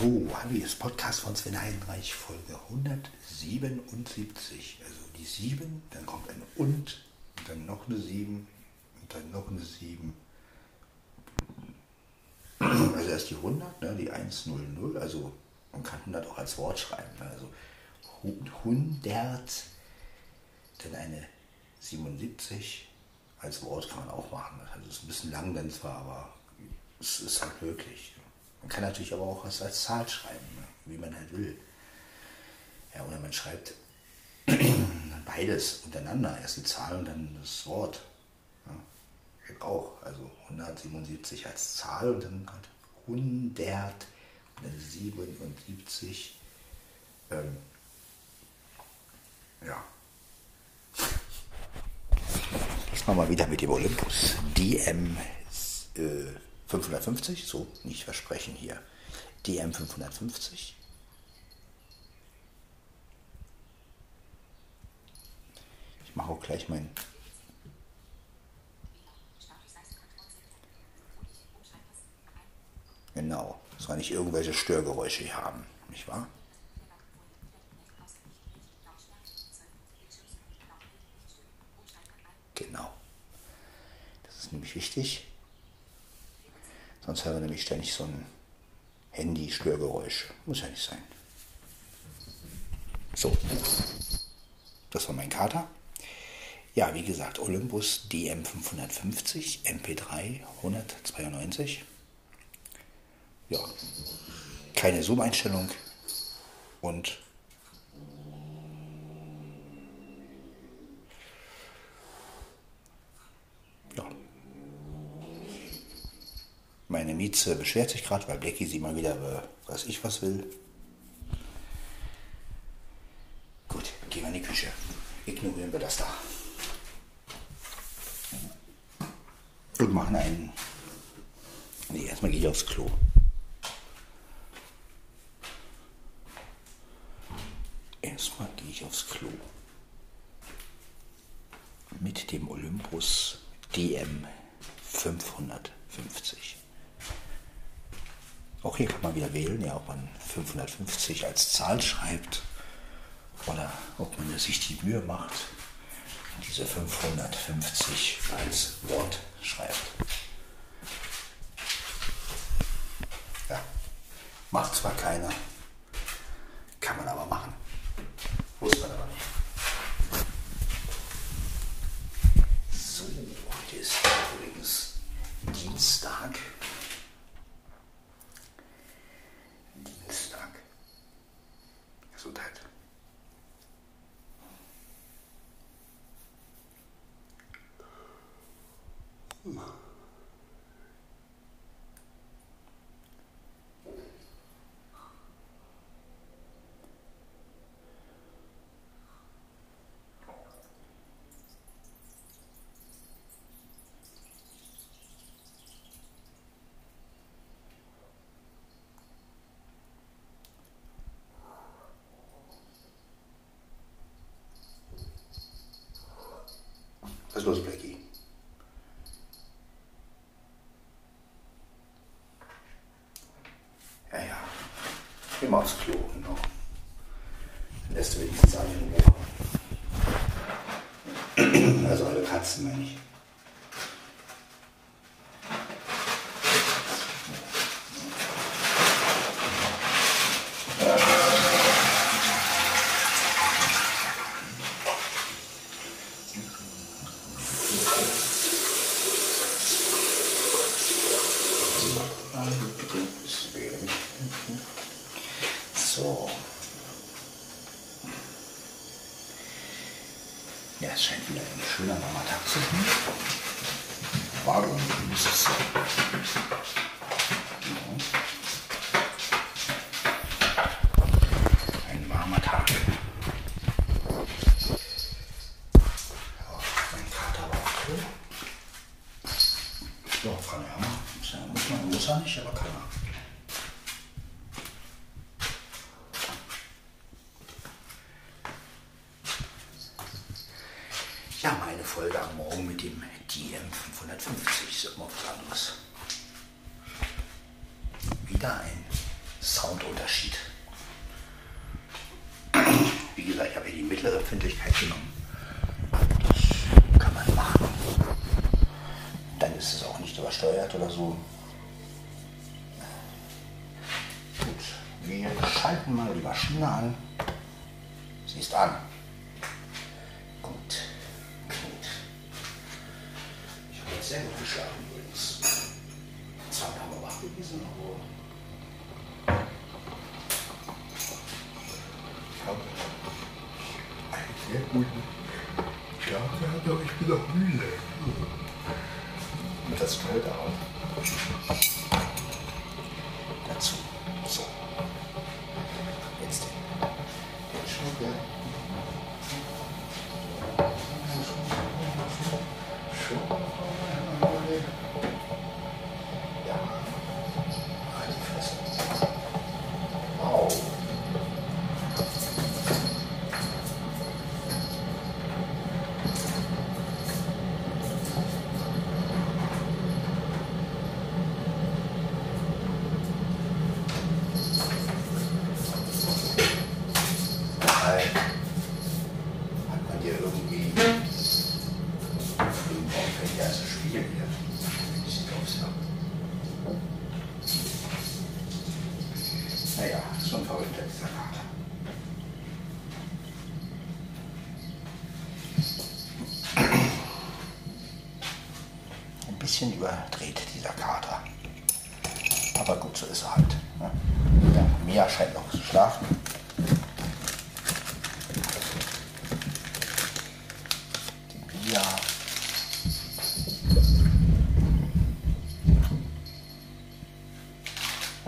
So, ist Podcast von Sven Heidenreich, Folge 177. Also die 7, dann kommt ein und, und dann noch eine 7 und dann noch eine 7. Also erst die 100, ne, die 100, also man kann 100 auch als Wort schreiben. Ne, also 100, dann eine 77 als Wort kann man auch machen. Also es ist ein bisschen lang dann zwar, aber es ist halt möglich. Man kann natürlich aber auch was als Zahl schreiben, ne? wie man halt will. Ja, oder man schreibt beides untereinander, erst die Zahl und dann das Wort. Ja, auch. Also 177 als Zahl und dann halt 177. Ähm, ja. Machen wir wieder mit dem Olympus DM äh, 550, so nicht versprechen hier. DM 550. Ich mache auch gleich mein. Genau, soll nicht irgendwelche Störgeräusche hier haben, nicht wahr? Genau. Das ist nämlich wichtig. Sonst haben wir nämlich ständig so ein Handy-Störgeräusch. Muss ja nicht sein. So, das war mein Kater. Ja, wie gesagt, Olympus DM550, MP3 192. Ja, keine Zoom-Einstellung und Meine Mieze beschwert sich gerade, weil Blackie sie mal wieder, äh, was ich was will. Gut, gehen wir in die Küche. Ignorieren wir das da. Und machen einen. Nee, erstmal gehe ich aufs Klo. Erstmal gehe ich aufs Klo. Mit dem Olympus DM 550. Auch hier kann man wieder wählen, ja, ob man 550 als Zahl schreibt oder ob man sich die Mühe macht und diese 550 als Wort schreibt. Ja, macht zwar keiner, kann man aber machen. Muss man aber nicht. So, heute ist übrigens Dienstag. Gesundheit. Was ist los, Blackie? Ja, ja. Immer aufs Klo, genau. Dann lässt du wenigstens alle in Ruhe. Also alle Katzen, meine ich. Öffentlichkeit genommen. Kann man machen. Dann ist es auch nicht übersteuert oder so. Gut, wir schalten mal die Maschine an. Sie ist an. Gut. Gut. Ich habe jetzt sehr gut geschlafen übrigens. Zwar haben wir wach gewesen, aber. Ui. Ja, ich bin auch müde.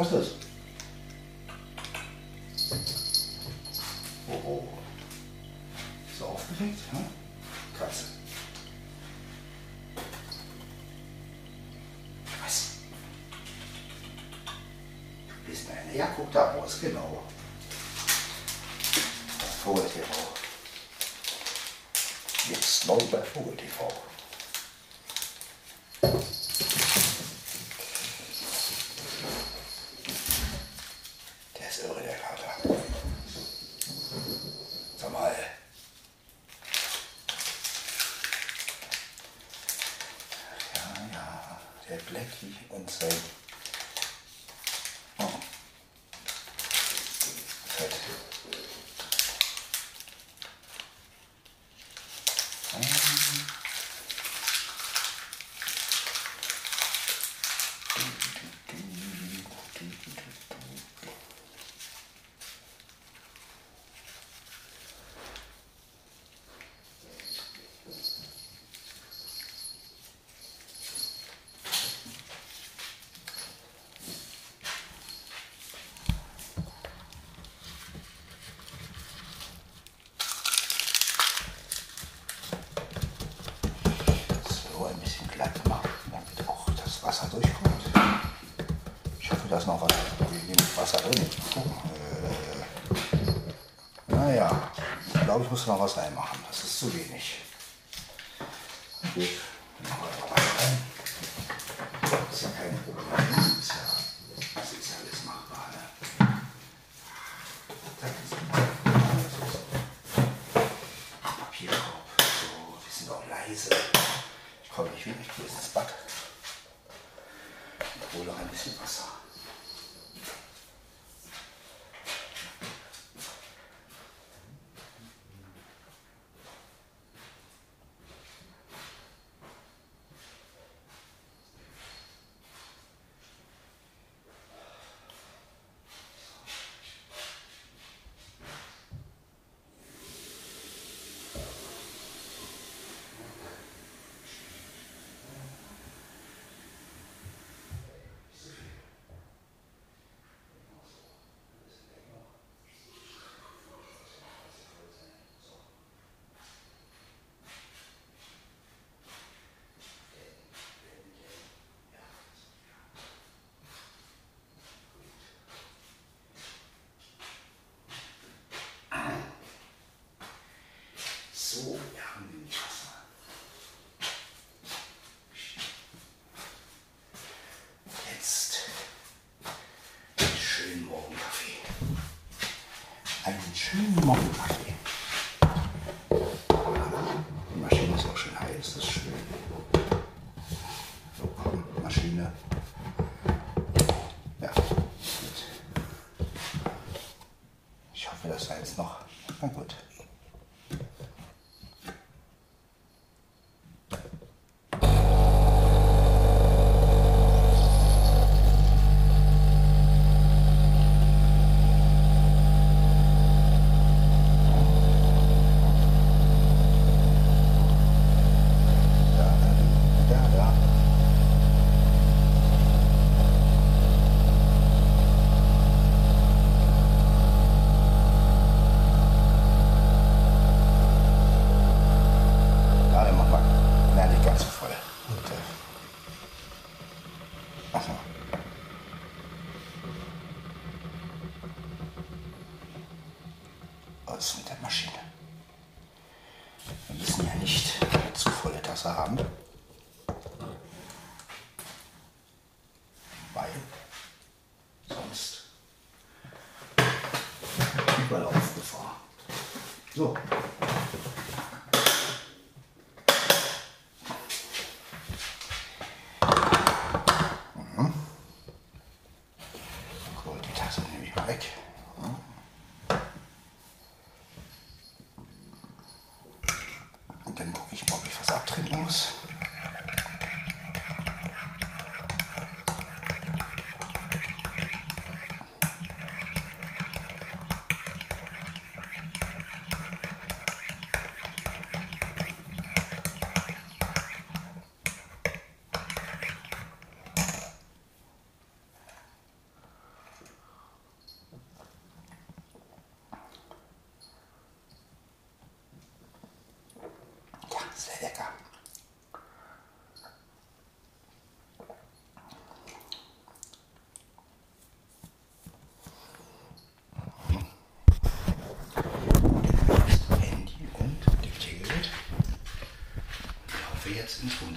Ostras. was da drin. Äh, naja, ich glaube, ich muss noch was reinmachen. Das ist zu wenig. Gut, machen wir noch was rein. Das ist ja kein Problem.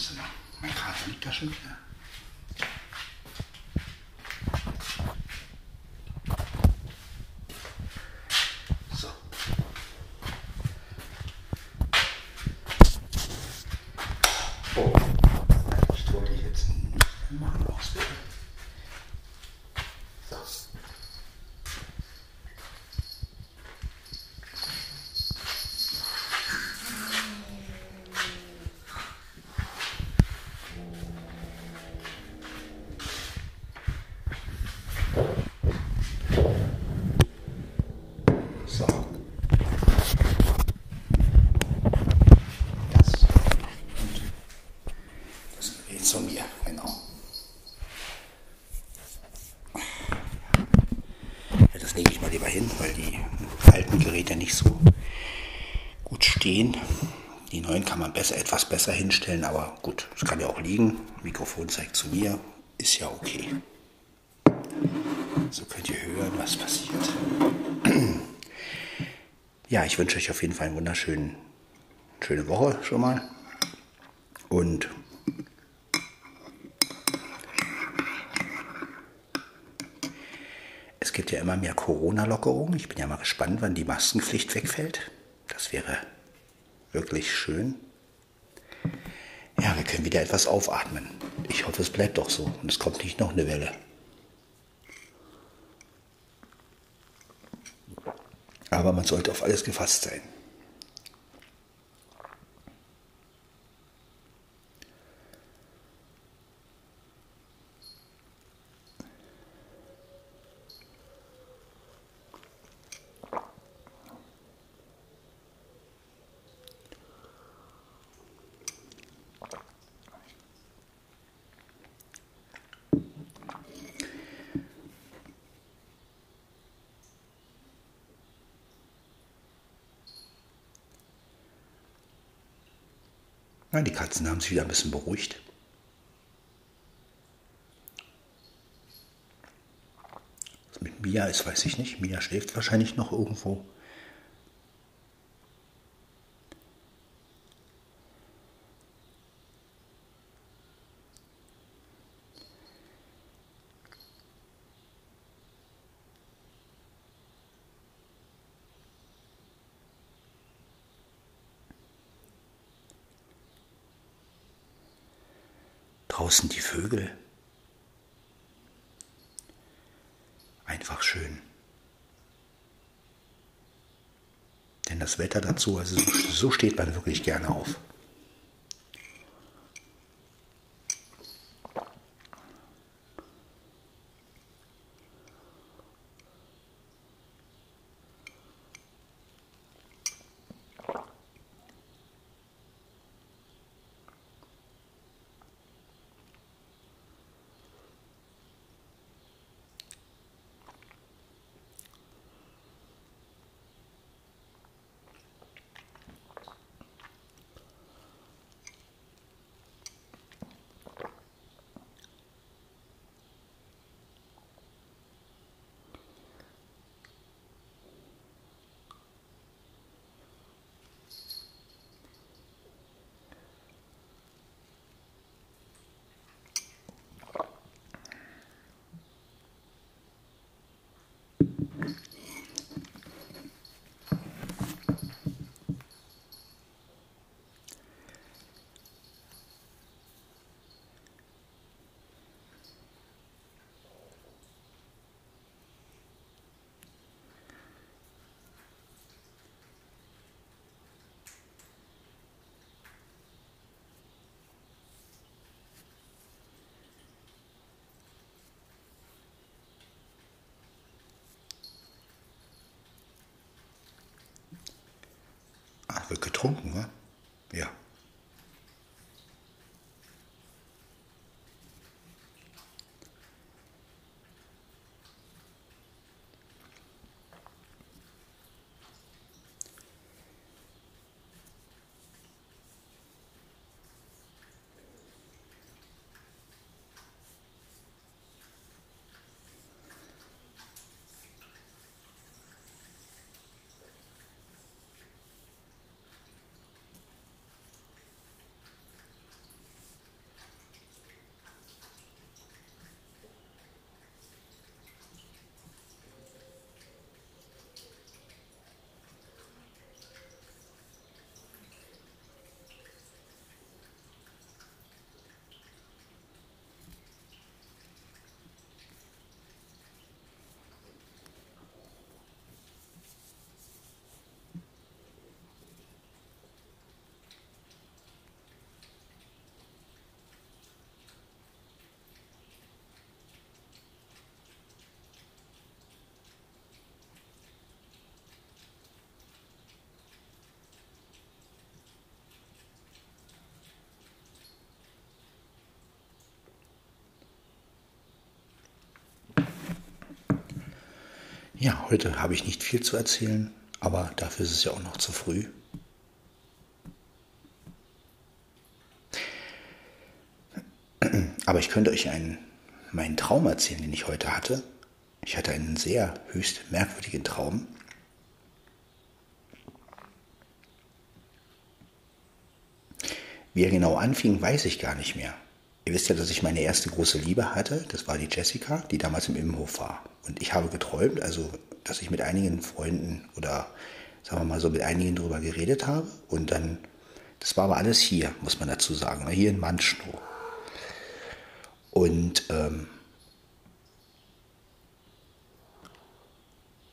Wohnzimmer. Mein Kater liegt da schon wieder. So. Oh, ich wollte jetzt nicht machen ausbilden. So. So. Das. Und das geht zu mir, genau. Ja, das lege ich mal lieber hin, weil die alten Geräte nicht so gut stehen. Die besser, etwas besser hinstellen, aber gut, es kann ja auch liegen. Mikrofon zeigt zu mir, ist ja okay. So könnt ihr hören, was passiert. Ja, ich wünsche euch auf jeden Fall eine wunderschöne schöne Woche schon mal. Und es gibt ja immer mehr Corona-Lockerungen. Ich bin ja mal gespannt, wann die Maskenpflicht wegfällt. Das wäre wirklich schön. Ja, wir können wieder etwas aufatmen. Ich hoffe, es bleibt doch so und es kommt nicht noch eine Welle. Aber man sollte auf alles gefasst sein. Na, die Katzen haben sich wieder ein bisschen beruhigt. Was mit Mia ist, weiß ich nicht. Mia schläft wahrscheinlich noch irgendwo. Draußen die Vögel. Einfach schön. Denn das Wetter dazu, also so steht man wirklich gerne auf. Getrunken, wa? Ja. Ja, heute habe ich nicht viel zu erzählen, aber dafür ist es ja auch noch zu früh. Aber ich könnte euch einen, meinen Traum erzählen, den ich heute hatte. Ich hatte einen sehr höchst merkwürdigen Traum. Wie er genau anfing, weiß ich gar nicht mehr. Ihr wisst ja, dass ich meine erste große Liebe hatte. Das war die Jessica, die damals im Immenhof war. Und ich habe geträumt, also, dass ich mit einigen Freunden oder sagen wir mal so mit einigen drüber geredet habe. Und dann, das war aber alles hier, muss man dazu sagen, ne, hier in Manschnow. Und ähm,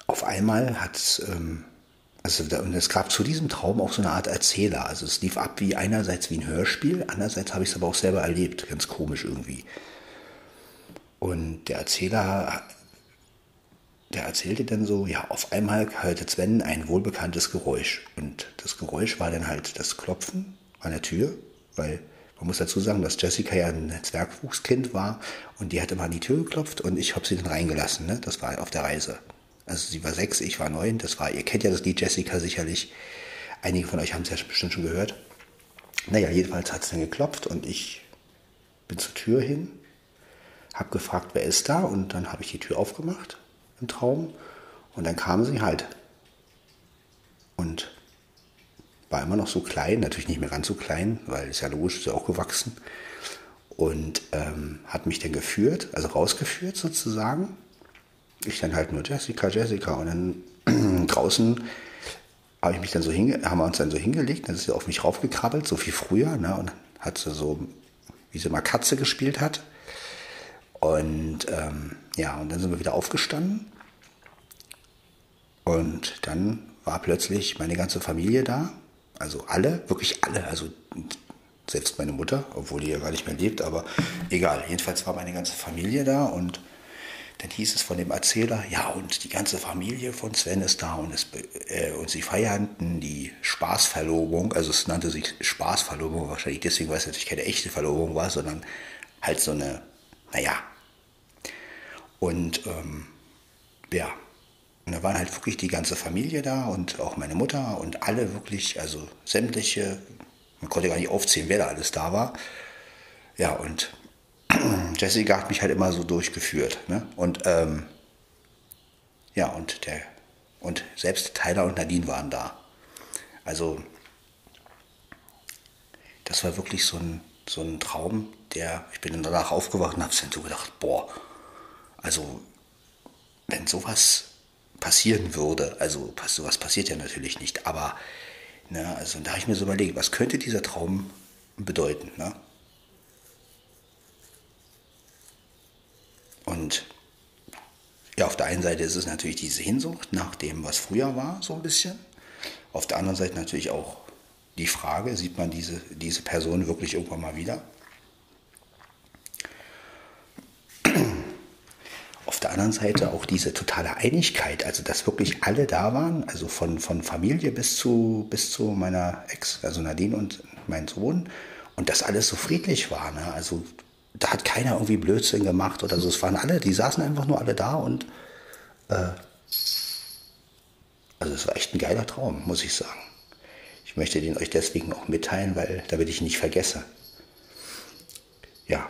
auf einmal hat es, ähm, also und es gab zu diesem Traum auch so eine Art Erzähler. Also es lief ab wie einerseits wie ein Hörspiel, andererseits habe ich es aber auch selber erlebt, ganz komisch irgendwie. Und der Erzähler der erzählte dann so, ja, auf einmal hörte Sven ein wohlbekanntes Geräusch. Und das Geräusch war dann halt das Klopfen an der Tür, weil man muss dazu sagen, dass Jessica ja ein Zwergwuchskind war und die hat immer an die Tür geklopft und ich habe sie dann reingelassen. Ne? Das war auf der Reise. Also sie war sechs, ich war neun. Das war, ihr kennt ja das Lied Jessica sicherlich. Einige von euch haben es ja bestimmt schon gehört. Naja, jedenfalls hat es dann geklopft und ich bin zur Tür hin, habe gefragt, wer ist da und dann habe ich die Tür aufgemacht im Traum. Und dann kam sie halt. Und war immer noch so klein, natürlich nicht mehr ganz so klein, weil ist ja logisch, ist ja auch gewachsen. Und ähm, hat mich dann geführt, also rausgeführt sozusagen. Ich dann halt nur Jessica, Jessica. Und dann draußen habe ich mich dann so hinge haben wir uns dann so hingelegt, dann ist sie auf mich raufgekrabbelt, so wie früher, ne? Und hat sie so wie sie mal Katze gespielt hat. Und ähm, ja, und dann sind wir wieder aufgestanden. Und dann war plötzlich meine ganze Familie da. Also alle, wirklich alle. Also selbst meine Mutter, obwohl die ja gar nicht mehr lebt, aber egal. Jedenfalls war meine ganze Familie da und dann hieß es von dem Erzähler, ja, und die ganze Familie von Sven ist da und, es, äh, und sie feierten die Spaßverlobung, also es nannte sich Spaßverlobung wahrscheinlich deswegen, weil es natürlich keine echte Verlobung war, sondern halt so eine, naja. Und ähm, ja, und da waren halt wirklich die ganze Familie da und auch meine Mutter und alle wirklich, also sämtliche, man konnte gar nicht aufzählen, wer da alles da war. Ja, und Jessica hat mich halt immer so durchgeführt. Ne? Und ähm, ja, und der und selbst Tyler und Nadine waren da. Also das war wirklich so ein, so ein Traum, der, ich bin danach aufgewacht und habe dann so gedacht, boah, also wenn sowas passieren würde, also sowas passiert ja natürlich nicht, aber ne, also da habe ich mir so überlegt, was könnte dieser Traum bedeuten? Ne? Und ja, auf der einen Seite ist es natürlich die Sehnsucht nach dem, was früher war, so ein bisschen. Auf der anderen Seite natürlich auch die Frage, sieht man diese, diese Person wirklich irgendwann mal wieder? Auf der anderen Seite auch diese totale Einigkeit, also dass wirklich alle da waren, also von, von Familie bis zu, bis zu meiner Ex, also Nadine und mein Sohn, und dass alles so friedlich war. Ne? Also da hat keiner irgendwie Blödsinn gemacht oder so. Es waren alle, die saßen einfach nur alle da und äh, also es war echt ein geiler Traum, muss ich sagen. Ich möchte den euch deswegen auch mitteilen, weil damit ich nicht vergesse. Ja.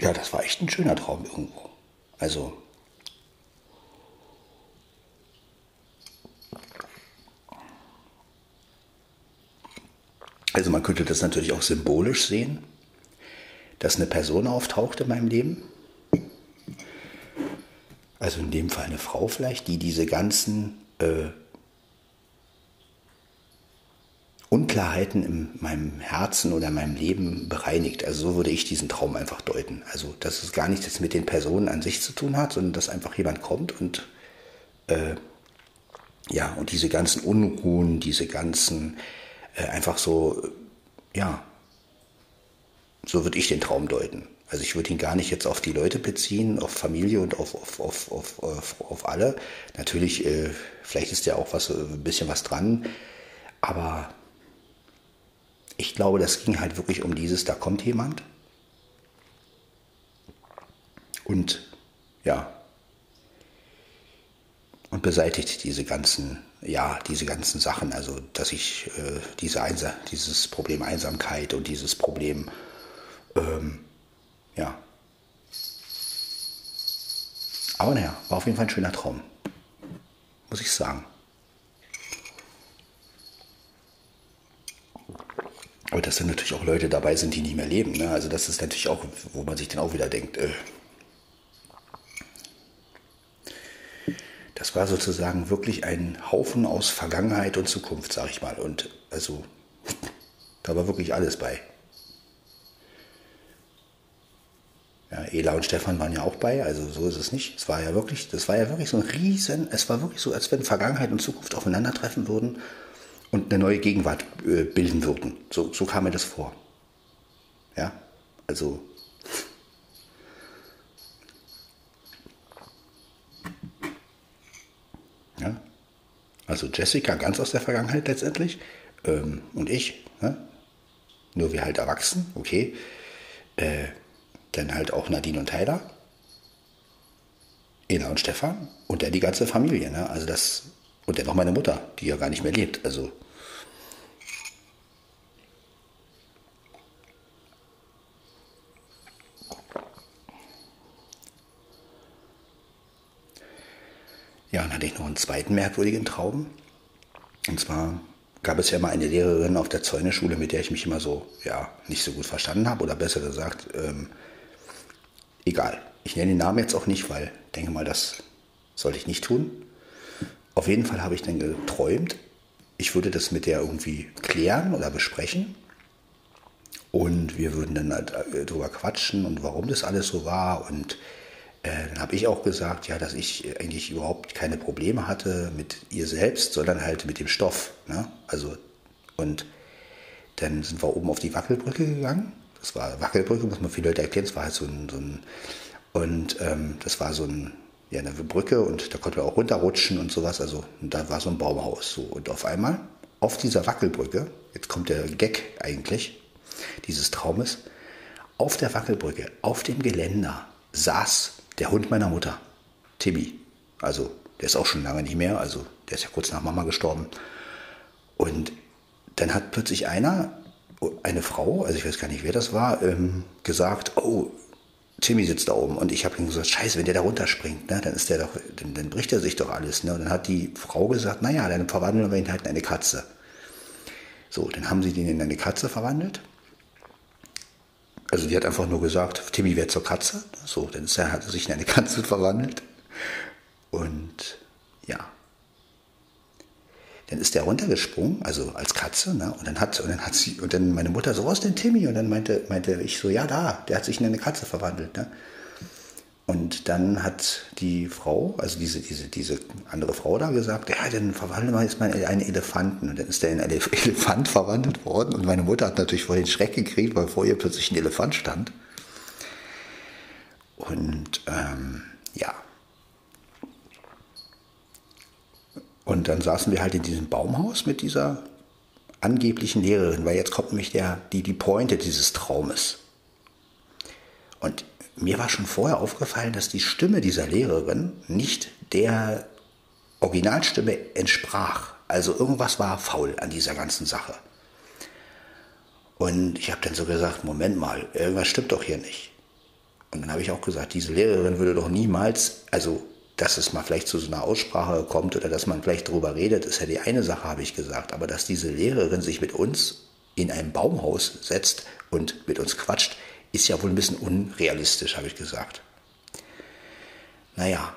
Ja, das war echt ein schöner Traum irgendwo. Also Also man könnte das natürlich auch symbolisch sehen, dass eine Person auftaucht in meinem Leben. Also in dem Fall eine Frau vielleicht, die diese ganzen äh, Unklarheiten in meinem Herzen oder in meinem Leben bereinigt. Also so würde ich diesen Traum einfach deuten. Also dass es gar nichts mit den Personen an sich zu tun hat, sondern dass einfach jemand kommt und äh, ja, und diese ganzen Unruhen, diese ganzen äh, einfach so, ja, so würde ich den Traum deuten. Also ich würde ihn gar nicht jetzt auf die Leute beziehen, auf Familie und auf, auf, auf, auf, auf, auf alle. Natürlich, äh, vielleicht ist ja auch was, ein bisschen was dran, aber ich glaube, das ging halt wirklich um dieses, da kommt jemand und ja, und beseitigt diese ganzen ja, diese ganzen Sachen, also dass ich äh, diese Einsa dieses Problem Einsamkeit und dieses Problem, ähm, ja. Aber naja, war auf jeden Fall ein schöner Traum, muss ich sagen. Und dass dann natürlich auch Leute dabei sind, die nicht mehr leben. Ne? Also das ist natürlich auch, wo man sich dann auch wieder denkt, äh, das war sozusagen wirklich ein Haufen aus Vergangenheit und Zukunft, sag ich mal. Und also, da war wirklich alles bei. Ja, Ela und Stefan waren ja auch bei, also so ist es nicht. Es war ja wirklich, das war ja wirklich so ein Riesen, es war wirklich so, als wenn Vergangenheit und Zukunft aufeinandertreffen würden und eine neue Gegenwart äh, bilden würden. So, so kam mir das vor. Ja, also Also Jessica ganz aus der Vergangenheit letztendlich ähm, und ich. Ne? Nur wir halt erwachsen, okay. Äh, dann halt auch Nadine und Tyler. Ela und Stefan und dann die ganze Familie. Ne? Also das, und dann noch meine Mutter, die ja gar nicht mehr lebt. Also Ja, dann hatte ich noch einen zweiten merkwürdigen Traum. Und zwar gab es ja mal eine Lehrerin auf der Zäuneschule, mit der ich mich immer so, ja, nicht so gut verstanden habe. Oder besser gesagt, ähm, egal. Ich nenne den Namen jetzt auch nicht, weil denke mal, das sollte ich nicht tun. auf jeden Fall habe ich dann geträumt, ich würde das mit der irgendwie klären oder besprechen. Und wir würden dann halt äh, drüber quatschen und warum das alles so war. Und dann habe ich auch gesagt, ja, dass ich eigentlich überhaupt keine Probleme hatte mit ihr selbst, sondern halt mit dem Stoff. Ne? Also, und dann sind wir oben auf die Wackelbrücke gegangen. Das war Wackelbrücke, muss man viele Leute erklären. Das war halt so ein, so ein und ähm, das war so ein, ja, eine Brücke und da konnten wir auch runterrutschen und sowas. Also und da war so ein Baumhaus. So. Und auf einmal auf dieser Wackelbrücke, jetzt kommt der Gag eigentlich, dieses Traumes, auf der Wackelbrücke, auf dem Geländer saß der Hund meiner Mutter, Timmy. Also der ist auch schon lange nicht mehr, also der ist ja kurz nach Mama gestorben. Und dann hat plötzlich einer, eine Frau, also ich weiß gar nicht, wer das war, ähm, gesagt, oh, Timmy sitzt da oben. Und ich habe ihm gesagt, scheiße, wenn der da runterspringt, ne, dann ist der doch, dann, dann bricht er sich doch alles. Ne? Und dann hat die Frau gesagt, naja, dann verwandeln wir ihn halt in eine Katze. So, dann haben sie den in eine Katze verwandelt. Also die hat einfach nur gesagt, Timmy wird zur Katze. So, dann ist er, hat er sich in eine Katze verwandelt. Und ja, dann ist der runtergesprungen, also als Katze, ne? Und dann hat, und dann hat sie, und dann meine Mutter so, was denn Timmy? Und dann meinte, meinte ich so, ja, da, der hat sich in eine Katze verwandelt, ne? Und dann hat die Frau, also diese, diese, diese andere Frau da gesagt, ja, dann verwandeln wir jetzt mal in einen Elefanten. Und dann ist der in einen Elefant verwandelt worden. Und meine Mutter hat natürlich voll den Schreck gekriegt, weil vor ihr plötzlich ein Elefant stand. Und ähm, ja, Und dann saßen wir halt in diesem Baumhaus mit dieser angeblichen Lehrerin, weil jetzt kommt nämlich der, die, die Pointe dieses Traumes. Und mir war schon vorher aufgefallen, dass die Stimme dieser Lehrerin nicht der Originalstimme entsprach. Also irgendwas war faul an dieser ganzen Sache. Und ich habe dann so gesagt, Moment mal, irgendwas stimmt doch hier nicht. Und dann habe ich auch gesagt, diese Lehrerin würde doch niemals, also dass es mal vielleicht zu so einer Aussprache kommt oder dass man vielleicht darüber redet, ist ja die eine Sache, habe ich gesagt. Aber dass diese Lehrerin sich mit uns in ein Baumhaus setzt und mit uns quatscht, ist ja wohl ein bisschen unrealistisch, habe ich gesagt. Naja,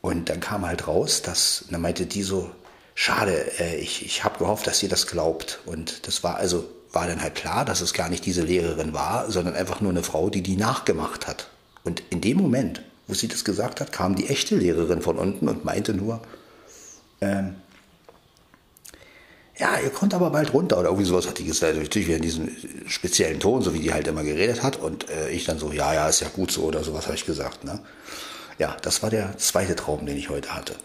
und dann kam halt raus, dass, dann meinte die so, schade, äh, ich, ich habe gehofft, dass ihr das glaubt. Und das war also, war dann halt klar, dass es gar nicht diese Lehrerin war, sondern einfach nur eine Frau, die die nachgemacht hat. Und in dem Moment wo sie das gesagt hat, kam die echte Lehrerin von unten und meinte nur, ähm, ja, ihr kommt aber bald runter oder irgendwie sowas hat die gesagt. Natürlich wieder in diesem speziellen Ton, so wie die halt immer geredet hat. Und äh, ich dann so, ja, ja, ist ja gut so oder sowas habe ich gesagt. Ne? Ja, das war der zweite Traum, den ich heute hatte.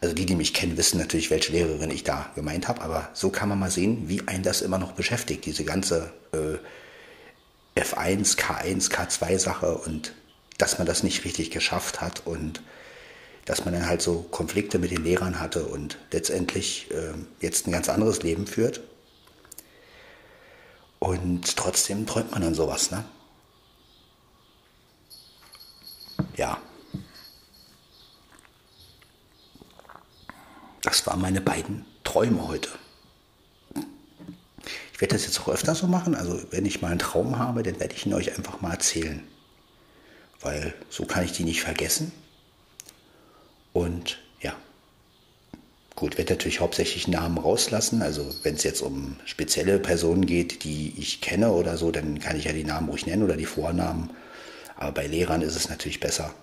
Also die, die mich kennen, wissen natürlich, welche Lehrerin ich da gemeint habe. Aber so kann man mal sehen, wie ein das immer noch beschäftigt, diese ganze äh, F1, K1, K2 Sache und dass man das nicht richtig geschafft hat und dass man dann halt so Konflikte mit den Lehrern hatte und letztendlich äh, jetzt ein ganz anderes Leben führt. Und trotzdem träumt man dann sowas, ne? Ja. Das waren meine beiden Träume heute. Ich werde das jetzt auch öfter so machen. Also wenn ich mal einen Traum habe, dann werde ich ihn euch einfach mal erzählen. Weil so kann ich die nicht vergessen. Und ja. Gut, werde natürlich hauptsächlich Namen rauslassen. Also wenn es jetzt um spezielle Personen geht, die ich kenne oder so, dann kann ich ja die Namen ruhig nennen oder die Vornamen. Aber bei Lehrern ist es natürlich besser,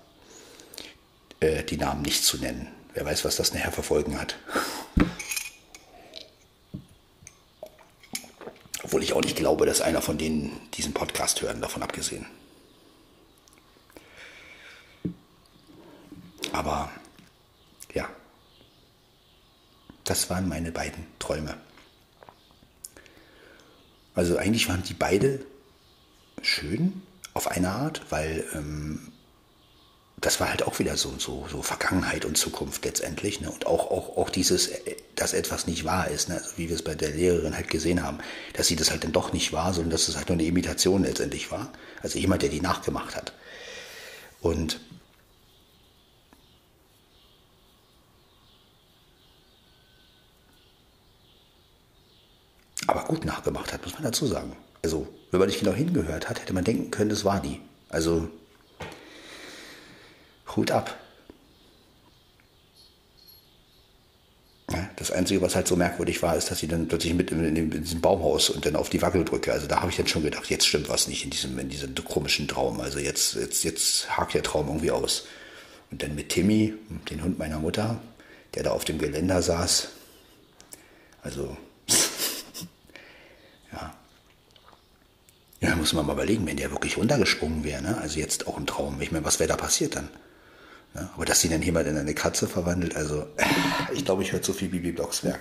äh, die Namen nicht zu nennen. Wer weiß, was das nachher verfolgen hat. Obwohl ich auch nicht glaube, dass einer von denen diesen Podcast hören, davon abgesehen. Aber ja, das waren meine beiden Träume. Also eigentlich waren die beide schön auf eine Art, weil ähm, das war halt auch wieder so, so, so Vergangenheit und Zukunft letztendlich. Ne? Und auch, auch, auch dieses, äh, dass etwas nicht wahr ist, ne? also wie wir es bei der Lehrerin halt gesehen haben, dass sie das halt dann doch nicht war, sondern dass es halt nur eine Imitation letztendlich war. Also jemand, der die nachgemacht hat. Und aber gut nachgemacht hat, muss man dazu sagen. Also, wenn man nicht genau hingehört hat, hätte man denken können, das war die. Also Hut ab. Das Einzige, was halt so merkwürdig war, ist, dass sie dann plötzlich mit in, in, in diesem Baumhaus und dann auf die Wackel drücke. Also da habe ich dann schon gedacht, jetzt stimmt was nicht in diesem, in diesem komischen Traum. Also jetzt, jetzt, jetzt hakt der Traum irgendwie aus. Und dann mit Timmy, den Hund meiner Mutter, der da auf dem Geländer saß. Also, Ja, muss man mal überlegen, wenn der wirklich runtergesprungen wäre, ne? also jetzt auch im Traum. Ich meine, was wäre da passiert dann? Ne? Aber dass sie dann jemand in eine Katze verwandelt, also ich glaube, ich höre zu viel Bibi Blocksberg.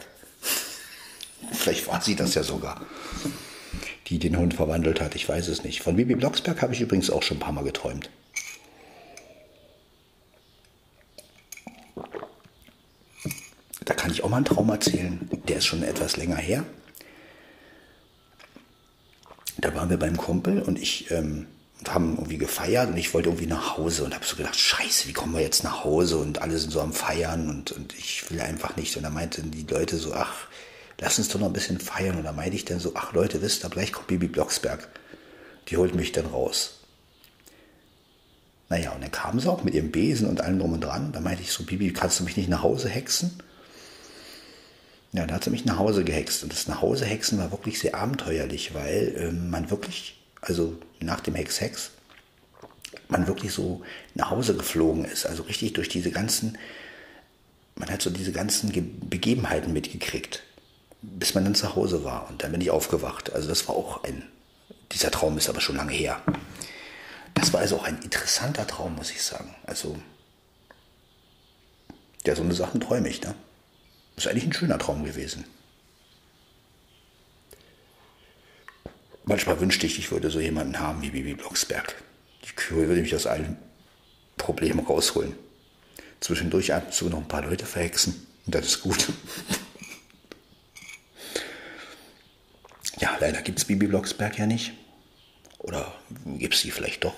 Vielleicht war sie das ja sogar, die den Hund verwandelt hat. Ich weiß es nicht. Von Bibi Blocksberg habe ich übrigens auch schon ein paar Mal geträumt. Da kann ich auch mal einen Traum erzählen. Der ist schon etwas länger her. Da waren wir beim Kumpel und ich ähm, haben irgendwie gefeiert und ich wollte irgendwie nach Hause und habe so gedacht, scheiße, wie kommen wir jetzt nach Hause und alle sind so am Feiern und, und ich will einfach nicht. Und da meinten die Leute so, ach, lass uns doch noch ein bisschen feiern. Und da meinte ich dann so, ach Leute, wisst ihr, gleich kommt Bibi Blocksberg. Die holt mich dann raus. Naja, und dann kam sie auch mit ihrem Besen und allem drum und dran. Da meinte ich so, Bibi, kannst du mich nicht nach Hause hexen? Ja, da hat sie mich nach Hause gehext. Und das Nachhausehexen war wirklich sehr abenteuerlich, weil ähm, man wirklich, also nach dem Hex-Hex, man wirklich so nach Hause geflogen ist. Also richtig durch diese ganzen, man hat so diese ganzen Ge Begebenheiten mitgekriegt, bis man dann zu Hause war. Und dann bin ich aufgewacht. Also das war auch ein, dieser Traum ist aber schon lange her. Das war also auch ein interessanter Traum, muss ich sagen. Also, ja, so eine Sachen träume ich, ne? Ist eigentlich ein schöner Traum gewesen. Manchmal wünschte ich, ich würde so jemanden haben wie Bibi Blocksberg. Die würde mich aus allen Problemen rausholen. Zwischendurch ab und zu noch ein paar Leute verhexen. Und das ist gut. ja, leider gibt es Bibi Blocksberg ja nicht. Oder gibt es sie vielleicht doch?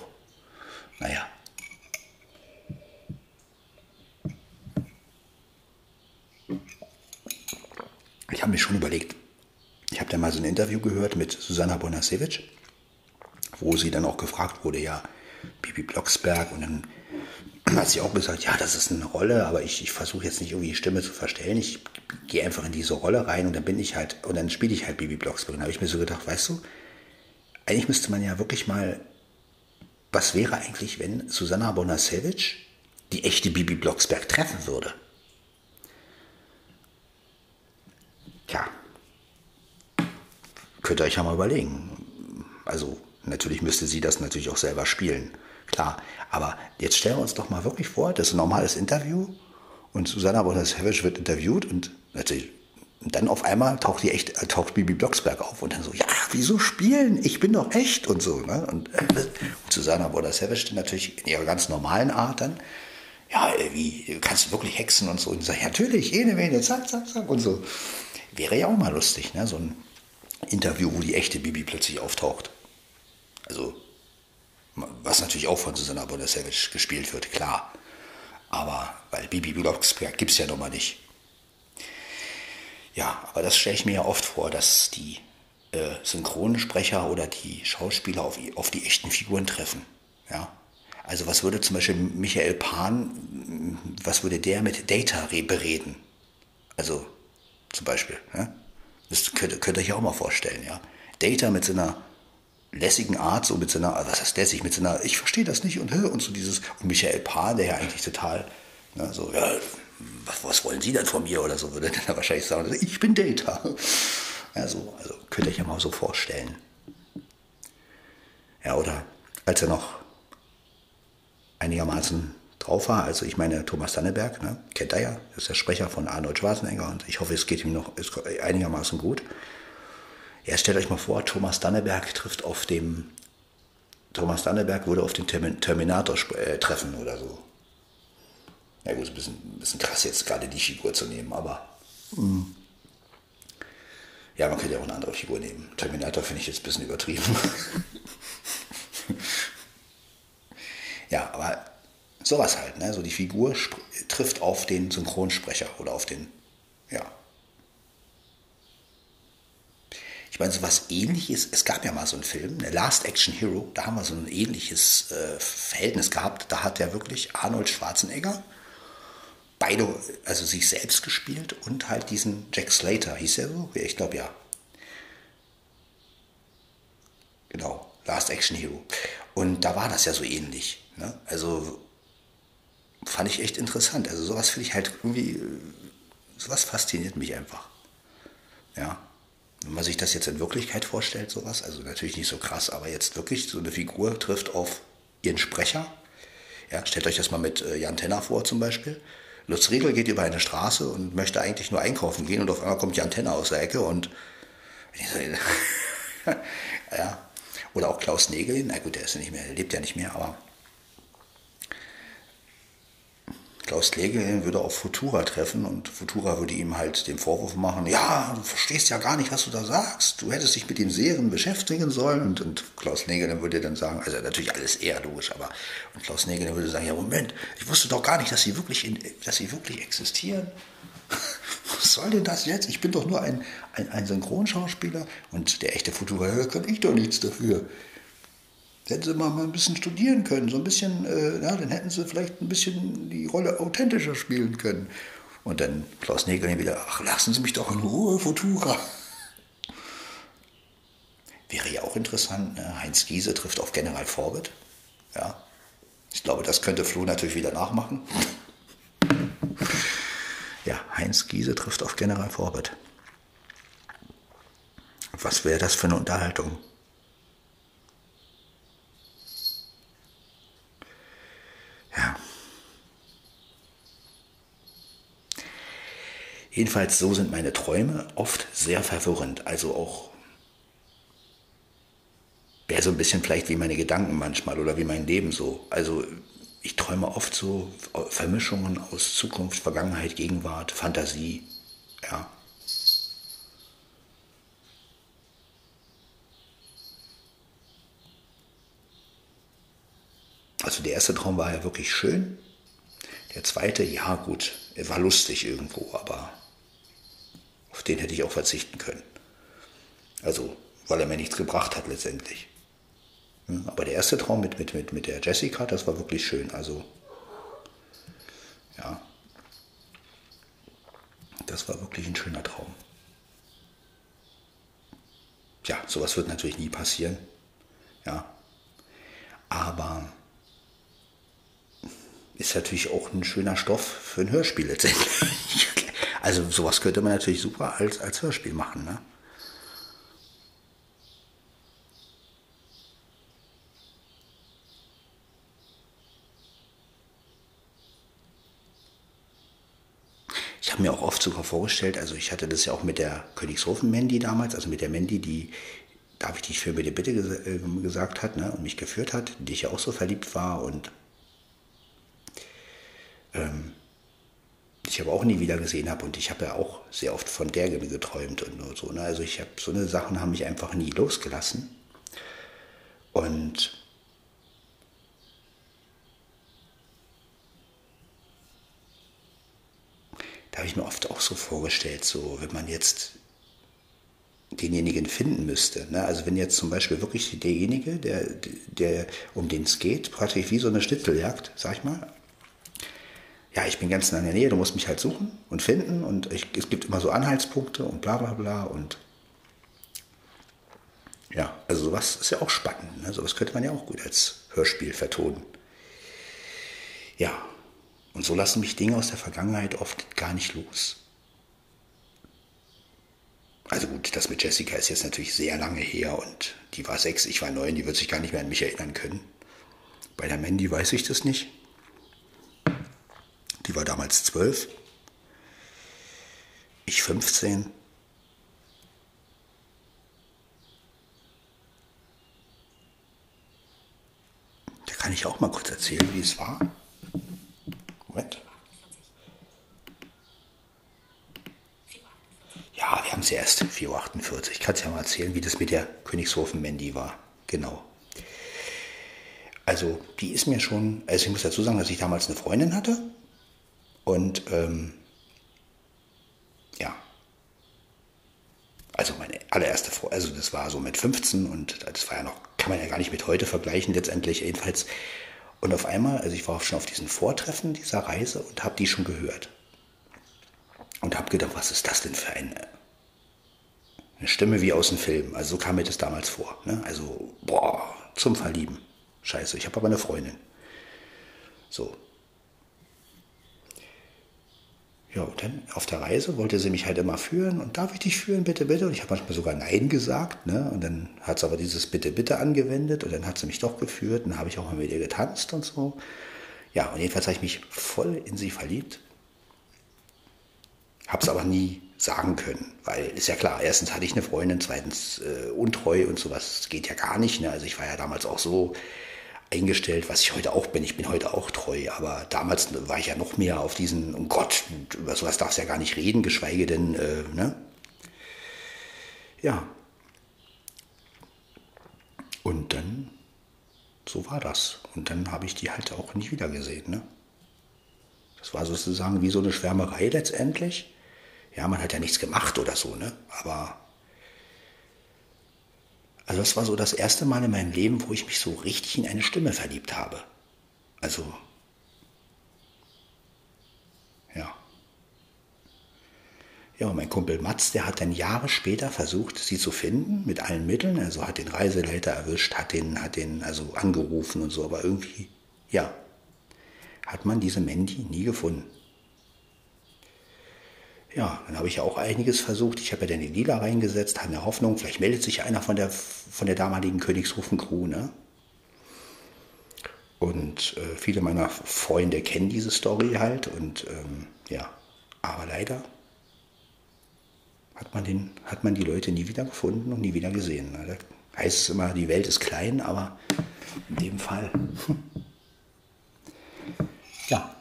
Naja. Ich habe mir schon überlegt, ich habe da mal so ein Interview gehört mit Susanna Bonasewicz, wo sie dann auch gefragt wurde, ja, Bibi Blocksberg, und dann hat sie auch gesagt, ja, das ist eine Rolle, aber ich, ich versuche jetzt nicht irgendwie die Stimme zu verstellen, ich gehe einfach in diese Rolle rein und dann bin ich halt, und dann spiele ich halt Bibi Blocksberg. Da habe ich mir so gedacht, weißt du, eigentlich müsste man ja wirklich mal, was wäre eigentlich, wenn Susanna Bonasewicz die echte Bibi Blocksberg treffen würde? Könnt ihr euch ja mal überlegen. Also natürlich müsste sie das natürlich auch selber spielen, klar. Aber jetzt stellen wir uns doch mal wirklich vor, das ist ein normales Interview und Susanna Bonasewicz wird interviewt und natürlich dann auf einmal taucht die echt, äh, taucht Bibi Blocksberg auf und dann so, ja, wieso spielen? Ich bin doch echt und so. Ne? Und, äh, und Susanna Bordasevic natürlich in ihrer ganz normalen Art dann, ja, äh, wie, kannst du wirklich hexen und so. Und sagt, ja, natürlich, jene, wene, zack, zack, zack und so. Wäre ja auch mal lustig, ne? so ein Interview, wo die echte Bibi plötzlich auftaucht. Also, was natürlich auch von Susanna Bordasevic gespielt wird, klar. Aber, weil Bibi Blocksberg gibt es ja noch mal nicht. Ja, aber das stelle ich mir ja oft vor, dass die äh, Synchronsprecher oder die Schauspieler auf, auf die echten Figuren treffen. Ja? Also was würde zum Beispiel Michael Pan, was würde der mit Data bereden? Also zum Beispiel. Ja? Das könnt, könnt ihr euch auch mal vorstellen. Ja? Data mit seiner lässigen Art, so mit seiner, was heißt lässig, mit seiner, ich verstehe das nicht und, und so dieses, und Michael Pan, der ja eigentlich total, ne, so, ja, was, was, wollen Sie denn von mir oder so, würde dann wahrscheinlich sagen, ich bin Data. Also, also könnt ihr euch ja mal so vorstellen. Ja, oder als er noch einigermaßen drauf war, also ich meine Thomas Danneberg, ne, kennt er ja, ist der Sprecher von Arnold Schwarzenegger und ich hoffe, es geht ihm noch einigermaßen gut. Ja, stellt euch mal vor, Thomas Danneberg trifft auf dem, Thomas Danneberg würde auf den Terminator äh, treffen oder so. Ja gut, ein bisschen, ein bisschen krass jetzt gerade die Figur zu nehmen, aber mh. ja, man könnte ja auch eine andere Figur nehmen. Terminator finde ich jetzt ein bisschen übertrieben. ja, aber sowas halt, ne? So die Figur trifft auf den Synchronsprecher oder auf den, ja. Ich meine, so was ähnliches, es gab ja mal so einen Film, eine Last Action Hero, da haben wir so ein ähnliches äh, Verhältnis gehabt. Da hat er wirklich Arnold Schwarzenegger, beide, also sich selbst gespielt und halt diesen Jack Slater, hieß er so? Ich glaube ja. Genau, Last Action Hero. Und da war das ja so ähnlich. Ne? Also fand ich echt interessant. Also sowas finde ich halt irgendwie, sowas fasziniert mich einfach. Ja. Wenn man sich das jetzt in Wirklichkeit vorstellt, sowas, also natürlich nicht so krass, aber jetzt wirklich so eine Figur trifft auf ihren Sprecher. Ja, stellt euch das mal mit äh, Jan Tenner vor zum Beispiel. Lutz Riedel geht über eine Straße und möchte eigentlich nur einkaufen gehen und auf einmal kommt Jan Tenner aus der Ecke und ja, oder auch Klaus Nägel, na gut, der ist ja nicht mehr, der lebt ja nicht mehr, aber Klaus Nägel würde auf Futura treffen und Futura würde ihm halt den Vorwurf machen, ja, du verstehst ja gar nicht, was du da sagst, du hättest dich mit den Serien beschäftigen sollen und, und Klaus Nägel würde dann sagen, also natürlich alles eher logisch, aber und Klaus Nägel würde sagen, ja Moment, ich wusste doch gar nicht, dass sie wirklich, in, dass sie wirklich existieren. was soll denn das jetzt? Ich bin doch nur ein, ein, ein Synchronschauspieler und der echte Futura, da kann ich doch nichts dafür. Hätten sie mal, ein bisschen studieren können, so ein bisschen, äh, ja, dann hätten sie vielleicht ein bisschen die Rolle authentischer spielen können. Und dann Klaus Nägel wieder, ach, lassen Sie mich doch in Ruhe, Futura. Wäre ja auch interessant, ne? Heinz Giese trifft auf General Forbit. Ja, ich glaube, das könnte Flo natürlich wieder nachmachen. Ja, Heinz Giese trifft auf General Forbit. Was wäre das für eine Unterhaltung? Ja. Jedenfalls, so sind meine Träume oft sehr verwirrend. Also auch wäre so ein bisschen vielleicht wie meine Gedanken manchmal oder wie mein Leben so. Also ich träume oft so Vermischungen aus Zukunft, Vergangenheit, Gegenwart, Fantasie. Ja. Also der erste Traum war ja wirklich schön. Der zweite, ja gut, er war lustig irgendwo, aber auf den hätte ich auch verzichten können. Also, weil er mir nichts gebracht hat letztendlich. Hm, aber der erste Traum mit, mit, mit, mit der Jessica, das war wirklich schön. Also, ja, das war wirklich ein schöner Traum. Ja, sowas wird natürlich nie passieren. Ja, aber ist natürlich auch ein schöner Stoff für ein Hörspiel letztendlich. Also sowas könnte man natürlich super als, als Hörspiel machen. Ne? Ich habe mir auch oft sogar vorgestellt, also ich hatte das ja auch mit der Königshofen-Mandy damals, also mit der Mandy, die, darf ich dich für bitte bitte äh, gesagt hat ne, und mich geführt hat, die ich ja auch so verliebt war und ähm, ich aber auch nie wieder gesehen habe und ich habe ja auch sehr oft von der geträumt und so. Ne? Also ich habe so eine Sachen haben mich einfach nie losgelassen und da habe ich mir oft auch so vorgestellt, so wenn man jetzt denjenigen finden müsste. Ne? Also wenn jetzt zum Beispiel wirklich derjenige, der, der um den es geht, praktisch wie so eine Schnitzeljagd, sag ich mal, ja, ich bin ganz in der Nähe, du musst mich halt suchen und finden und ich, es gibt immer so Anhaltspunkte und bla bla bla und ja, also sowas ist ja auch spannend. Ne? Sowas könnte man ja auch gut als Hörspiel vertonen. Ja, und so lassen mich Dinge aus der Vergangenheit oft gar nicht los. Also gut, das mit Jessica ist jetzt natürlich sehr lange her und die war sechs, ich war neun, die wird sich gar nicht mehr an mich erinnern können. Bei der Mandy weiß ich das nicht. Die war damals zwölf, ich 15. Da kann ich auch mal kurz erzählen, wie es war. Moment. Ja, wir haben es erst 4.48 Uhr. Ich kann es ja mal erzählen, wie das mit der Königshofen-Mandy war. Genau. Also, die ist mir schon, also ich muss dazu sagen, dass ich damals eine Freundin hatte. Und ähm, ja, also meine allererste, also das war so mit 15 und das war ja noch, kann man ja gar nicht mit heute vergleichen letztendlich jedenfalls. Und auf einmal, also ich war schon auf diesen Vortreffen dieser Reise und habe die schon gehört. Und habe gedacht, was ist das denn für eine, eine Stimme wie aus dem Film. Also so kam mir das damals vor. Ne? Also, boah, zum Verlieben. Scheiße, ich habe aber eine Freundin. So. Ja, und dann auf der Reise wollte sie mich halt immer führen und darf ich dich führen, bitte, bitte? Und ich habe manchmal sogar Nein gesagt, ne? Und dann hat sie aber dieses Bitte, bitte angewendet und dann hat sie mich doch geführt und dann habe ich auch mal mit ihr getanzt und so. Ja, und jedenfalls habe ich mich voll in sie verliebt. Habe es aber nie sagen können, weil ist ja klar, erstens hatte ich eine Freundin, zweitens äh, untreu und sowas geht ja gar nicht. Ne? Also ich war ja damals auch so eingestellt, was ich heute auch bin. Ich bin heute auch treu, aber damals war ich ja noch mehr auf diesen, um Gott, über sowas darfst du ja gar nicht reden, geschweige denn, äh, ne? Ja. Und dann, so war das. Und dann habe ich die halt auch nicht wieder gesehen, ne? Das war sozusagen wie so eine Schwärmerei letztendlich. Ja, man hat ja nichts gemacht oder so, ne? Aber also das war so das erste Mal in meinem Leben, wo ich mich so richtig in eine Stimme verliebt habe. Also, ja. Ja, und mein Kumpel Mats, der hat dann Jahre später versucht, sie zu finden, mit allen Mitteln. Also hat den Reiseleiter erwischt, hat den, hat den also angerufen und so, aber irgendwie, ja, hat man diese Mandy nie gefunden ja, dann habe ich ja auch einiges versucht. Ich habe ja dann die Lila reingesetzt, habe eine Hoffnung, vielleicht meldet sich einer von der, von der damaligen Königshofen-Crew. Ne? Und äh, viele meiner Freunde kennen diese Story halt. Und ähm, ja, aber leider hat man, den, hat man die Leute nie wieder gefunden und nie wieder gesehen. Ne? Da heißt es immer, die Welt ist klein, aber in dem Fall. ja,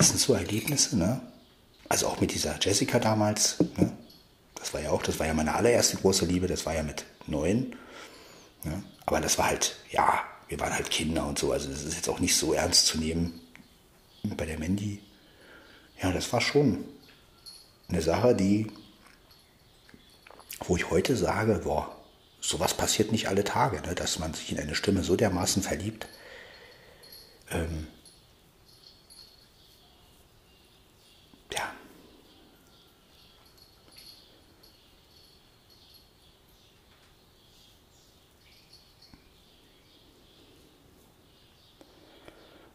das sind so Erlebnisse, ne? Also auch mit dieser Jessica damals, ne? Das war ja auch, das war ja meine allererste große Liebe, das war ja mit neun. Ne? Aber das war halt, ja, wir waren halt Kinder und so, also das ist jetzt auch nicht so ernst zu nehmen bei der Mandy. Ja, das war schon eine Sache, die, wo ich heute sage, boah, sowas passiert nicht alle Tage, ne? dass man sich in eine Stimme so dermaßen verliebt. Ähm,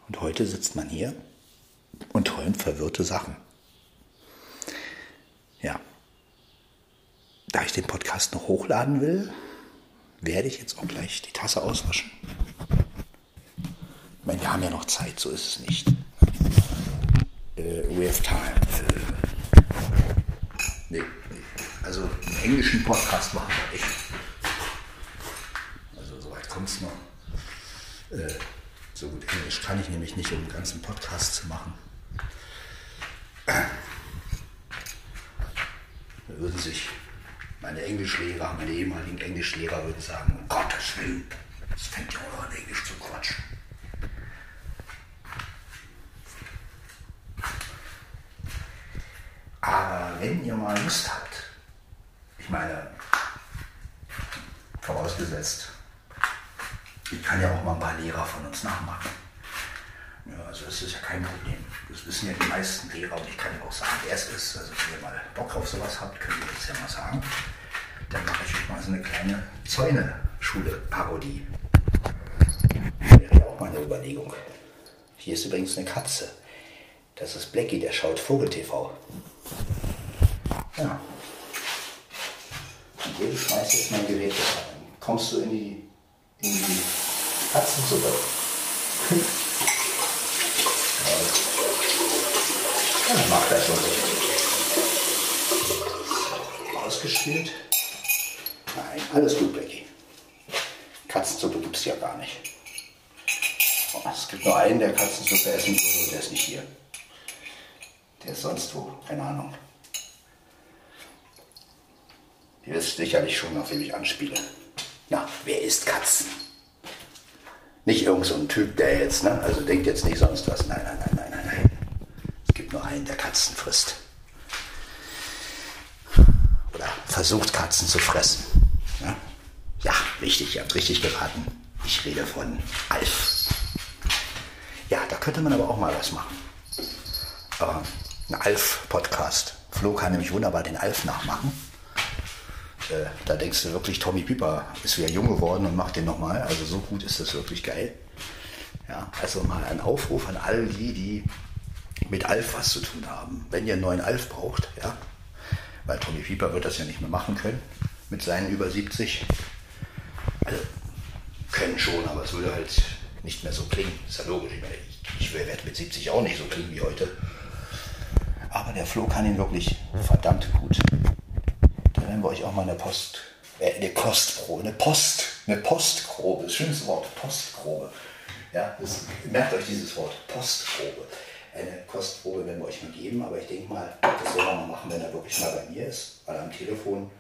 Und heute sitzt man hier und träumt verwirrte Sachen. Ja. Da ich den Podcast noch hochladen will, werde ich jetzt auch gleich die Tasse auswaschen. Ich meine, wir haben ja noch Zeit, so ist es nicht. Uh, we have time. Uh, nee, nee, also einen englischen Podcast machen wir echt. Also soweit kommt es noch. Gut Englisch kann ich nämlich nicht, um einen ganzen Podcast zu machen. Da würden sich meine Englischlehrer, meine ehemaligen Englischlehrer würden sagen, um Gottes Willen, es fängt ja auch noch an Englisch zu quatschen. Aber wenn ihr mal Lust habt, ich meine, vorausgesetzt, ich kann ja auch mal ein paar Lehrer von uns nachmachen. Ja, also das ist ja kein Problem. Das wissen ja die meisten Lehrer und ich kann ja auch sagen, wer es ist. Also wenn ihr mal Bock auf sowas habt, könnt ihr das ja mal sagen. Dann mache ich euch mal so eine kleine Zäune-Schule-Parodie. Wäre ja auch mal eine Überlegung. Hier ist übrigens eine Katze. Das ist Blackie, der schaut Vogel-TV. Ja. Und hier, du schmeißt jetzt mein Gerät rein. Kommst du in die in die Katzensuppe. ja, dann macht das schon so. Ausgespielt. Nein, alles gut, Becky. Katzensuppe gibt es ja gar nicht. Oh, es gibt nur einen, der Katzensuppe essen würde, der ist nicht hier. Der ist sonst wo, keine Ahnung. Ihr wisst sicherlich schon, auf wen ich anspiele. Na, wer isst Katzen? Nicht irgend so ein Typ, der jetzt, ne? Also denkt jetzt nicht sonst was. Nein, nein, nein, nein, nein, nein. Es gibt nur einen, der Katzen frisst. Oder versucht Katzen zu fressen. Ja, ja richtig, ihr habt richtig geraten. Ich rede von Alf. Ja, da könnte man aber auch mal was machen. Aber ein Alf-Podcast. Flo kann nämlich wunderbar den Alf nachmachen. Äh, da denkst du wirklich, Tommy Pieper ist wieder jung geworden und macht den nochmal. Also so gut ist das wirklich geil. Ja, also mal ein Aufruf an all die, die mit Alf was zu tun haben. Wenn ihr einen neuen Alf braucht, ja, weil Tommy Pieper wird das ja nicht mehr machen können mit seinen über 70. Also können schon, aber es würde halt nicht mehr so klingen. Ist ja logisch. Ich, ich werde mit 70 auch nicht so klingen wie heute. Aber der Flo kann ihn wirklich verdammt gut werden wir euch auch mal eine Post, äh, eine Kostprobe, eine Post, eine Postprobe, schönste Wort, Postprobe. Ja, das, merkt euch dieses Wort, Postprobe. Eine Kostprobe werden wir euch mal geben, aber ich denke mal, das werden wir mal machen, wenn er wirklich mal bei mir ist, weil am Telefon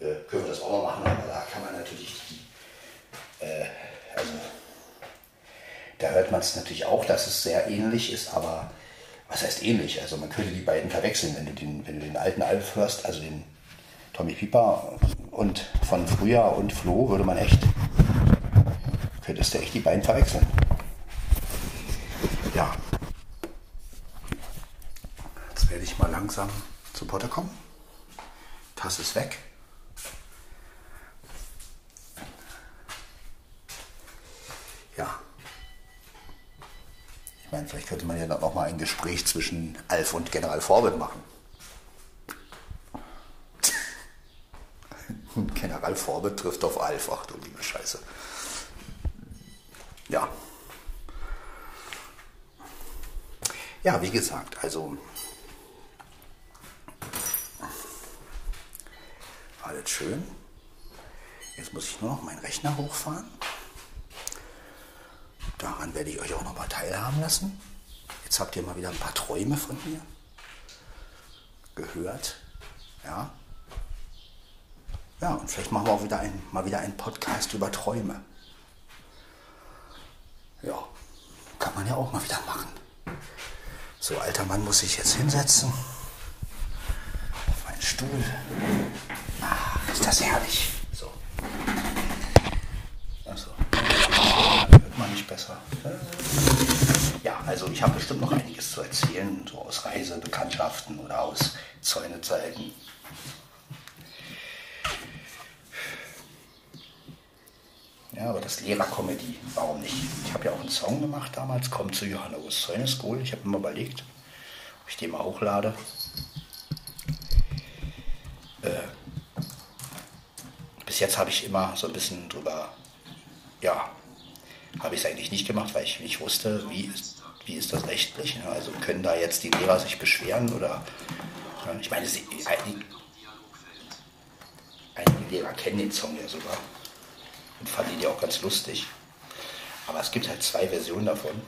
äh, können wir das auch mal machen, aber da kann man natürlich die, äh, also da hört man es natürlich auch, dass es sehr ähnlich ist, aber was heißt ähnlich? Also man könnte die beiden verwechseln, wenn du den, wenn du den alten Alf hörst, also den Tommy Pieper und von früher und Flo würde man echt, könntest du echt die beiden verwechseln. Ja. Jetzt werde ich mal langsam zu Potter kommen. Tasse ist weg. Ja. Ich meine, vielleicht könnte man ja dann auch mal ein Gespräch zwischen Alf und General Forbit machen. General Forbes trifft auf Alf. Ach du liebe Scheiße. Ja. Ja, wie gesagt, also alles schön. Jetzt muss ich nur noch meinen Rechner hochfahren. Daran werde ich euch auch noch mal teilhaben lassen. Jetzt habt ihr mal wieder ein paar Träume von mir gehört. Ja. Ja, und vielleicht machen wir auch wieder ein, mal wieder einen Podcast über Träume. Ja, kann man ja auch mal wieder machen. So, alter Mann muss sich jetzt hinsetzen. Auf einen Stuhl. Ah, ist das herrlich. So. Achso. Hört man nicht besser. Ja, also ich habe bestimmt noch einiges zu erzählen, so aus Reisebekanntschaften oder aus Zäunezeiten. Ja, aber das Lehrercomedy, warum nicht? Ich habe ja auch einen Song gemacht damals, Komm zu Johannes Säune School. Ich habe mir überlegt, ob ich den mal hochlade. Äh, bis jetzt habe ich immer so ein bisschen drüber, ja, habe ich es eigentlich nicht gemacht, weil ich nicht wusste, wie ist, wie ist das rechtlich. Also können da jetzt die Lehrer sich beschweren oder, ich meine, einige, Lehrer kennen den Song ja sogar und fand die auch ganz lustig. Aber es gibt halt zwei Versionen davon.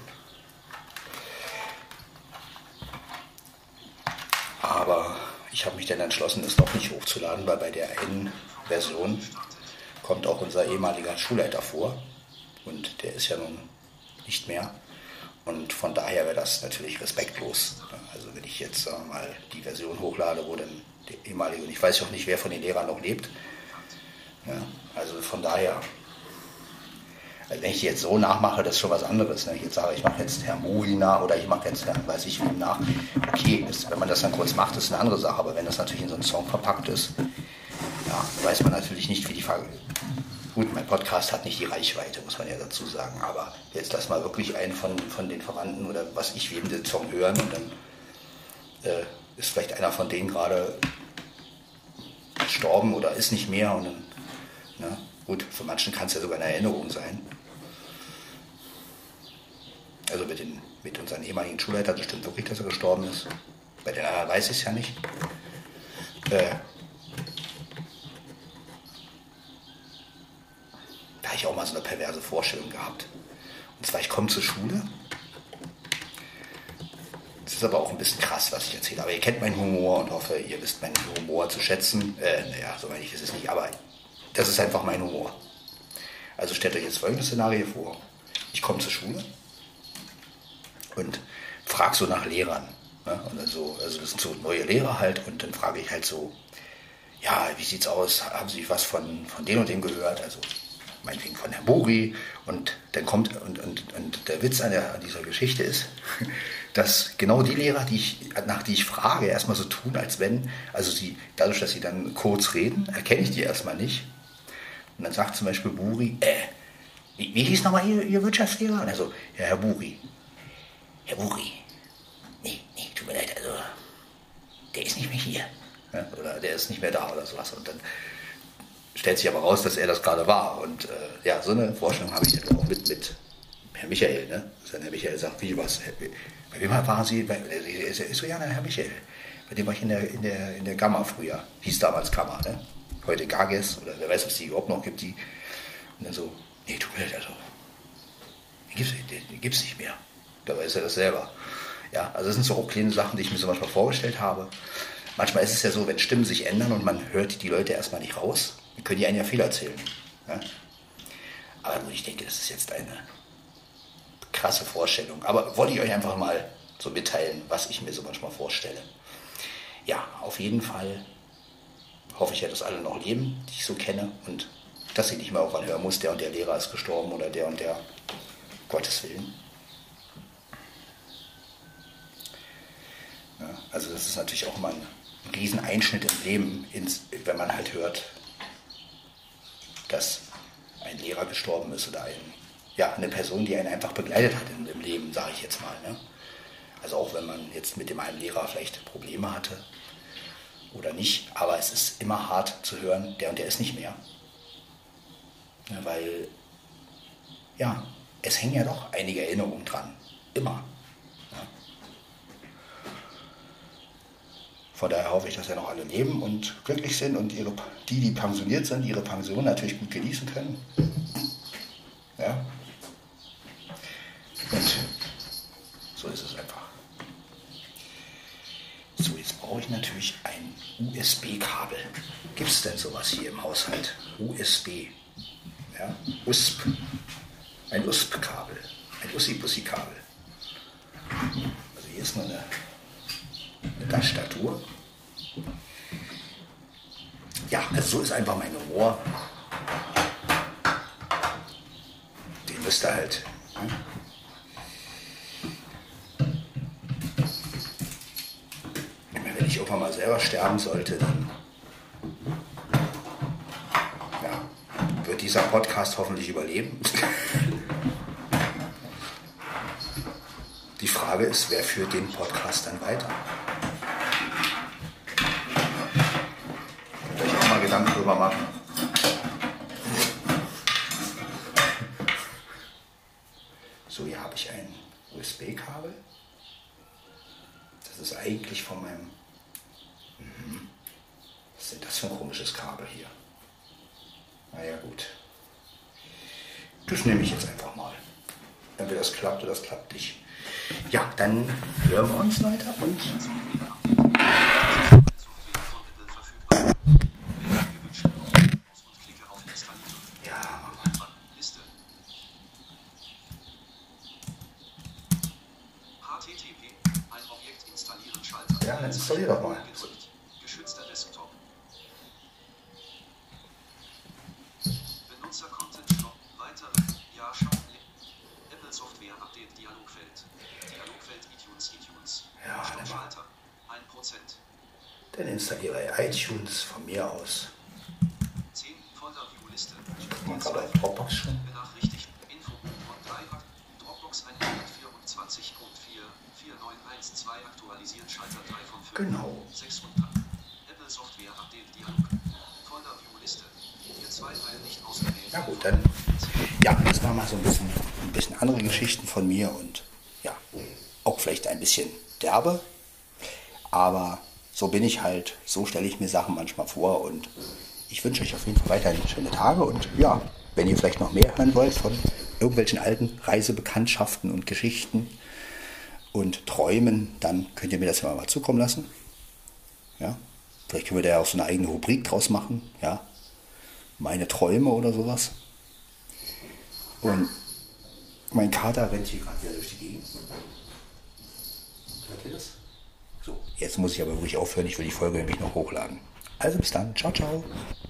Aber ich habe mich dann entschlossen, es noch nicht hochzuladen, weil bei der einen Version kommt auch unser ehemaliger Schulleiter vor. Und der ist ja nun nicht mehr. Und von daher wäre das natürlich respektlos. Also wenn ich jetzt sagen mal die Version hochlade, wo dann der ehemalige, und ich weiß auch nicht, wer von den Lehrern noch lebt. Ja, also von daher wenn ich jetzt so nachmache, das ist schon was anderes. Ne? Ich jetzt sage, ich mache jetzt Herr Muri nach oder ich mache jetzt Herrn, weiß ich wem nach. Okay, ist, wenn man das dann kurz macht, ist eine andere Sache. Aber wenn das natürlich in so einen Song verpackt ist, ja, weiß man natürlich nicht, wie die Frage. Gut, mein Podcast hat nicht die Reichweite, muss man ja dazu sagen. Aber jetzt lass mal wirklich einen von, von den Verwandten oder was ich wem den Song hören und dann äh, ist vielleicht einer von denen gerade gestorben oder ist nicht mehr und dann, ne? Gut, für manchen kann es ja sogar eine Erinnerung sein. Also mit, den, mit unseren ehemaligen Schulleiter bestimmt wirklich, dass er gestorben ist. Bei den anderen weiß ich es ja nicht. Äh, da habe ich auch mal so eine perverse Vorstellung gehabt. Und zwar, ich komme zur Schule. ist aber auch ein bisschen krass, was ich erzähle. Aber ihr kennt meinen Humor und hoffe, ihr wisst meinen Humor zu schätzen. Äh, naja, so meine ich es nicht, aber das ist einfach mein Humor. Also stellt euch jetzt folgendes Szenario vor. Ich komme zur Schule und frage so nach Lehrern. Ne? Und dann so, also das sind so neue Lehrer halt und dann frage ich halt so, ja, wie sieht's aus? Haben Sie was von, von dem und dem gehört? Also meinetwegen von Herrn Bori. Und dann kommt, und, und, und der Witz an, der, an dieser Geschichte ist, dass genau die Lehrer, die ich, nach die ich frage, erstmal so tun, als wenn, also sie, dadurch, dass sie dann kurz reden, erkenne ich die erstmal nicht. Und dann sagt zum Beispiel Buri, äh, wie, wie hieß nochmal Ihr, Ihr Wirtschaftslehrer? Und er so, ja, Herr Buri. Herr Buri. Nee, nee, tut mir leid, also, der ist nicht mehr hier. Ja, oder der ist nicht mehr da oder sowas. Und dann stellt sich aber raus, dass er das gerade war. Und äh, ja, so eine Vorstellung habe ich jetzt auch mit, mit Herrn Michael. Ne? Dass Herr Michael sagt, wie was? Bei wem waren Sie? Bei, ist, ist so, ja, Herr Michael. Bei dem war ich in der, in der, in der Gamma früher. Hieß damals Gamma, ne? Heute Gages oder wer weiß, was die überhaupt noch gibt. Die. Und dann so, nee, tut mir leid, also. Den gibt's, den, nicht mehr. Dabei ist er das selber. Ja, also das sind so auch kleine Sachen, die ich mir so manchmal vorgestellt habe. Manchmal ist es ja so, wenn Stimmen sich ändern und man hört die Leute erstmal nicht raus, dann können die einen ja viel erzählen. Ja? Aber ich denke, das ist jetzt eine krasse Vorstellung. Aber wollte ich euch einfach mal so mitteilen, was ich mir so manchmal vorstelle. Ja, auf jeden Fall hoffe ich ja, dass alle noch leben, die ich so kenne und dass ich nicht mehr auch anhören muss, der und der Lehrer ist gestorben oder der und der, Gottes Willen. Ja, also das ist natürlich auch immer ein Rieseneinschnitt im Leben, wenn man halt hört, dass ein Lehrer gestorben ist oder ein, ja, eine Person, die einen einfach begleitet hat im, im Leben, sage ich jetzt mal. Ne? Also auch wenn man jetzt mit dem einen Lehrer vielleicht Probleme hatte oder nicht, aber es ist immer hart zu hören, der und der ist nicht mehr. Ja, weil, ja, es hängen ja doch einige Erinnerungen dran. Immer. Von daher hoffe ich, dass ja noch alle leben und glücklich sind und ihre, die, die pensioniert sind, ihre Pension natürlich gut genießen können. Ja. Und so ist es einfach. So, jetzt brauche ich natürlich ein USB-Kabel. Gibt es denn sowas hier im Haushalt? USB. Ja, USB. Ein USB-Kabel. Ein Ussi-Bussi-Kabel. Also hier ist nur eine mit der Statur. Ja, also so ist einfach mein Humor. Den müsst ihr halt. Hm? Wenn ich irgendwann mal selber sterben sollte, dann ja, wird dieser Podcast hoffentlich überleben. Die Frage ist, wer führt den Podcast dann weiter? Gedanken drüber machen. So, hier habe ich ein USB-Kabel. Das ist eigentlich von meinem... Mhm. Was ist das für ein komisches Kabel hier? Naja gut. Das nehme ich jetzt einfach mal. Entweder das klappt oder das klappt nicht. Ja, dann hören wir uns weiter und... installier doch mal. Geschützter Desktop. Benutzer Content Shop. Weitere. Ja, Shop. Apple Software Update Dialogfeld. Dialogfeld iTunes iTunes. Ja, Schalter. 1%. Dann installiere iTunes von mir aus. 10 Folder View Liste. Ich guck mal gerade auf Dropbox schon. Benachrichtigt. Info und 3 Dropbox 124 und 4 4912 aktualisieren Schalter 3 von 5. Genau. 6 und 3. Apple Software Update Dialog. Folder View Liste. Hier zwei Teile nicht ausgewählt. Na gut, dann. Ja, das war mal so ein bisschen, ein bisschen andere Geschichten von mir und ja, auch vielleicht ein bisschen derbe. Aber so bin ich halt, so stelle ich mir Sachen manchmal vor und ich wünsche euch auf jeden Fall weiterhin schöne Tage und ja, wenn ihr vielleicht noch mehr hören wollt von irgendwelchen alten Reisebekanntschaften und Geschichten und träumen, dann könnt ihr mir das ja mal zukommen lassen. Ja, vielleicht können wir da ja auch so eine eigene Rubrik draus machen. Ja, meine Träume oder sowas. Und mein Kater rennt hier gerade wieder durch die Gegend. Hört ihr das? So, jetzt muss ich aber wirklich aufhören. Ich will die Folge nämlich noch hochladen. Also bis dann. Ciao, ciao.